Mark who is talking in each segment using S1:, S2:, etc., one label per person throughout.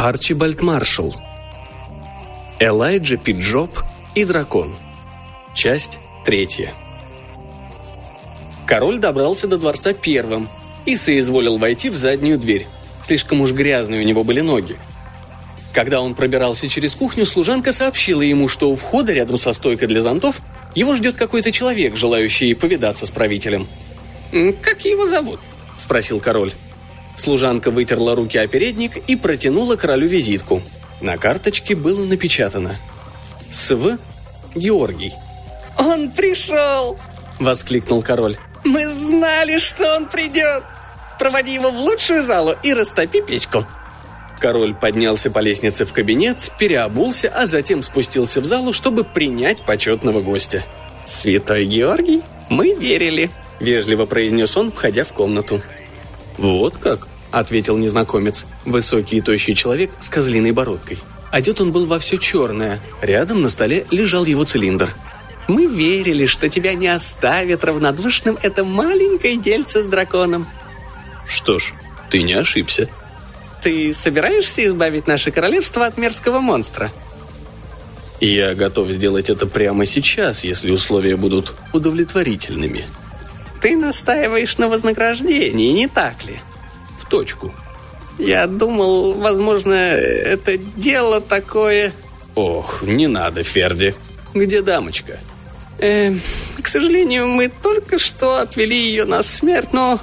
S1: Арчибальд Маршалл. Элайджа Пиджоп и дракон. Часть третья. Король добрался до дворца первым и соизволил войти в заднюю дверь. Слишком уж грязные у него были ноги. Когда он пробирался через кухню, служанка сообщила ему, что у входа рядом со стойкой для зонтов его ждет какой-то человек, желающий повидаться с правителем. «Как его зовут?» – спросил король. Служанка вытерла руки о передник и протянула королю визитку. На карточке было напечатано «Св. Георгий».
S2: «Он пришел!» – воскликнул король. «Мы знали, что он придет! Проводи его в лучшую залу и растопи печку!»
S1: Король поднялся по лестнице в кабинет, переобулся, а затем спустился в залу, чтобы принять почетного гостя. «Святой Георгий, мы верили», — вежливо произнес он, входя в комнату. «Вот как?» — ответил незнакомец, высокий и тощий человек с козлиной бородкой. Одет он был во все черное. Рядом на столе лежал его цилиндр.
S2: «Мы верили, что тебя не оставит равнодушным это маленькое дельце с драконом».
S1: «Что ж, ты не ошибся».
S2: «Ты собираешься избавить наше королевство от мерзкого монстра?»
S1: «Я готов сделать это прямо сейчас, если условия будут удовлетворительными».
S2: «Ты настаиваешь на вознаграждении, не так ли?»
S1: Точку.
S2: Я думал, возможно, это дело такое...
S1: Ох, не надо, Ферди. Где дамочка?
S2: Э, к сожалению, мы только что отвели ее на смерть, но...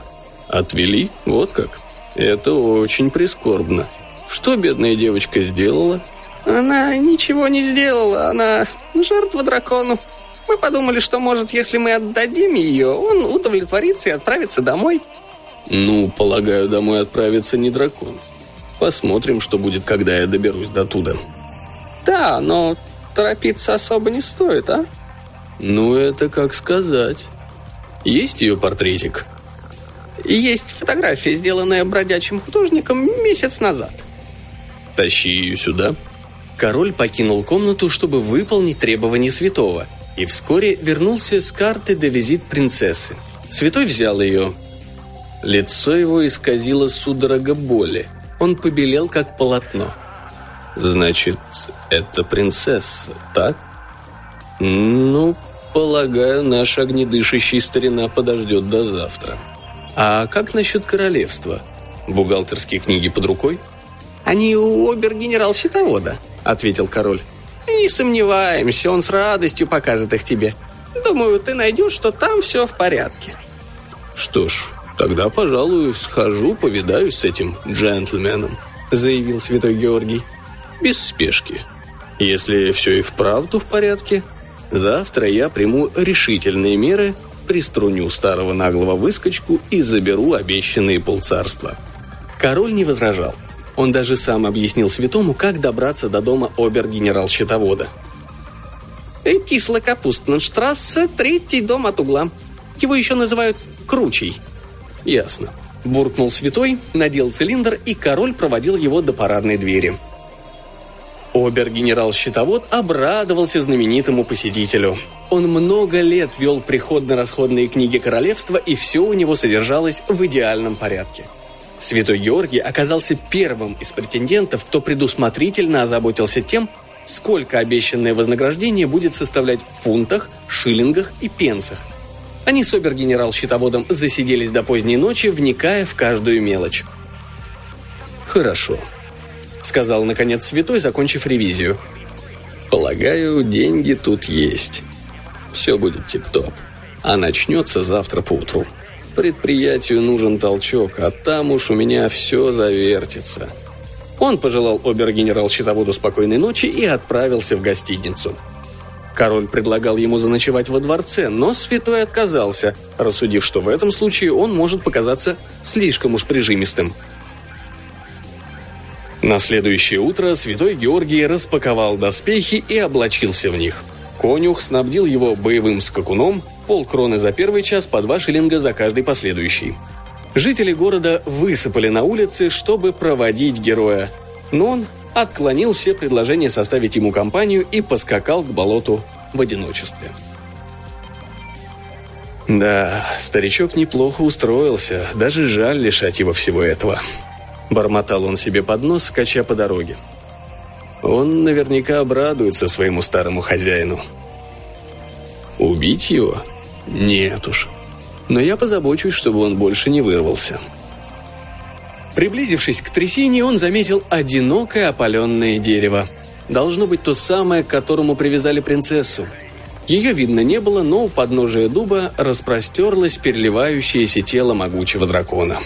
S1: Отвели? Вот как? Это очень прискорбно. Что бедная девочка сделала?
S2: Она ничего не сделала, она жертва дракону. Мы подумали, что, может, если мы отдадим ее, он удовлетворится и отправится домой.
S1: Ну, полагаю, домой отправится не дракон. Посмотрим, что будет, когда я доберусь до туда.
S2: Да, но торопиться особо не стоит, а?
S1: Ну, это как сказать. Есть ее портретик?
S2: Есть фотография, сделанная бродячим художником месяц назад.
S1: Тащи ее сюда. Король покинул комнату, чтобы выполнить требования святого, и вскоре вернулся с карты до визит принцессы. Святой взял ее, Лицо его исказило судорога боли. Он побелел, как полотно. «Значит, это принцесса, так?» «Ну, полагаю, наш огнедышащий старина подождет до завтра. А как насчет королевства? Бухгалтерские книги под рукой?»
S2: «Они у обер-генерал-счетовода», — ответил король. «Не сомневаемся, он с радостью покажет их тебе. Думаю, ты найдешь, что там все в порядке».
S1: «Что ж, «Тогда, пожалуй, схожу, повидаюсь с этим джентльменом», — заявил святой Георгий. «Без спешки. Если все и вправду в порядке, завтра я приму решительные меры, приструню старого наглого выскочку и заберу обещанные полцарства». Король не возражал. Он даже сам объяснил святому, как добраться до дома обер-генерал-счетовода.
S2: «Кислокапустнштрассе, третий дом от угла. Его еще называют Кручей»,
S1: «Ясно». Буркнул святой, надел цилиндр, и король проводил его до парадной двери. Обер-генерал-счетовод обрадовался знаменитому посетителю. Он много лет вел приходно-расходные книги королевства, и все у него содержалось в идеальном порядке. Святой Георгий оказался первым из претендентов, кто предусмотрительно озаботился тем, сколько обещанное вознаграждение будет составлять в фунтах, шиллингах и пенсах – они с обер-генерал-счетоводом засиделись до поздней ночи, вникая в каждую мелочь. «Хорошо», — сказал, наконец, святой, закончив ревизию. «Полагаю, деньги тут есть. Все будет тип-топ. А начнется завтра поутру. Предприятию нужен толчок, а там уж у меня все завертится». Он пожелал обер-генерал-счетоводу спокойной ночи и отправился в гостиницу – Король предлагал ему заночевать во дворце, но святой отказался, рассудив, что в этом случае он может показаться слишком уж прижимистым. На следующее утро святой Георгий распаковал доспехи и облачился в них. Конюх снабдил его боевым скакуном, полкроны за первый час, по два шиллинга за каждый последующий. Жители города высыпали на улицы, чтобы проводить героя. Но он отклонил все предложения составить ему компанию и поскакал к болоту в одиночестве. Да, старичок неплохо устроился, даже жаль лишать его всего этого. Бормотал он себе под нос, скача по дороге. Он наверняка обрадуется своему старому хозяину. Убить его? Нет уж. Но я позабочусь, чтобы он больше не вырвался. Приблизившись к трясине, он заметил одинокое опаленное дерево. Должно быть то самое, к которому привязали принцессу. Ее видно не было, но у подножия дуба распростерлось переливающееся тело могучего дракона.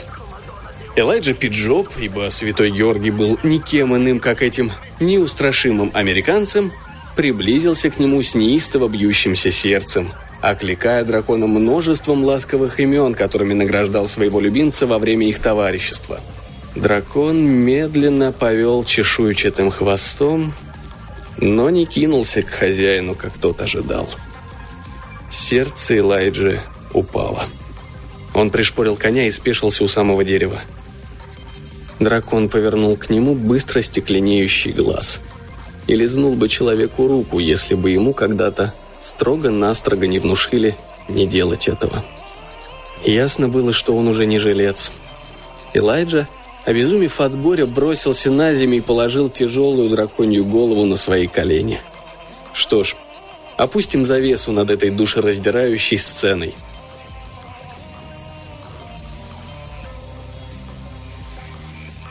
S1: Элайджа Пиджоп, ибо святой Георгий был никем иным, как этим неустрашимым американцем, приблизился к нему с неистово бьющимся сердцем, окликая дракона множеством ласковых имен, которыми награждал своего любимца во время их товарищества. Дракон медленно повел чешуйчатым хвостом, но не кинулся к хозяину, как тот ожидал. Сердце Элайджи упало. Он пришпорил коня и спешился у самого дерева. Дракон повернул к нему быстро стекленеющий глаз. И лизнул бы человеку руку, если бы ему когда-то строго-настрого не внушили не делать этого. Ясно было, что он уже не жилец. Элайджа, обезумев от горя, бросился на землю и положил тяжелую драконью голову на свои колени. Что ж, опустим завесу над этой душераздирающей сценой –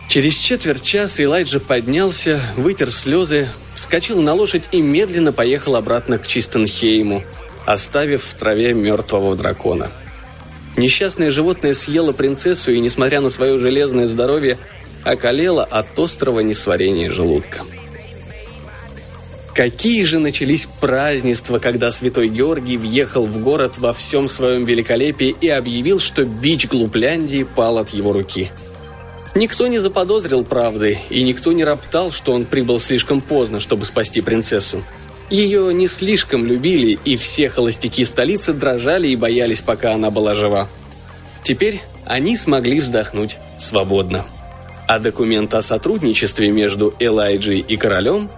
S1: Через четверть часа Элайджа поднялся, вытер слезы, вскочил на лошадь и медленно поехал обратно к Чистенхейму, оставив в траве мертвого дракона. Несчастное животное съело принцессу и, несмотря на свое железное здоровье, околело от острого несварения желудка. Какие же начались празднества, когда святой Георгий въехал в город во всем своем великолепии и объявил, что бич Глупляндии пал от его руки – Никто не заподозрил правды, и никто не роптал, что он прибыл слишком поздно, чтобы спасти принцессу. Ее не слишком любили, и все холостяки столицы дрожали и боялись, пока она была жива. Теперь они смогли вздохнуть свободно. А документ о сотрудничестве между Элайджей и королем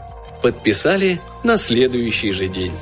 S1: подписали на следующий же день.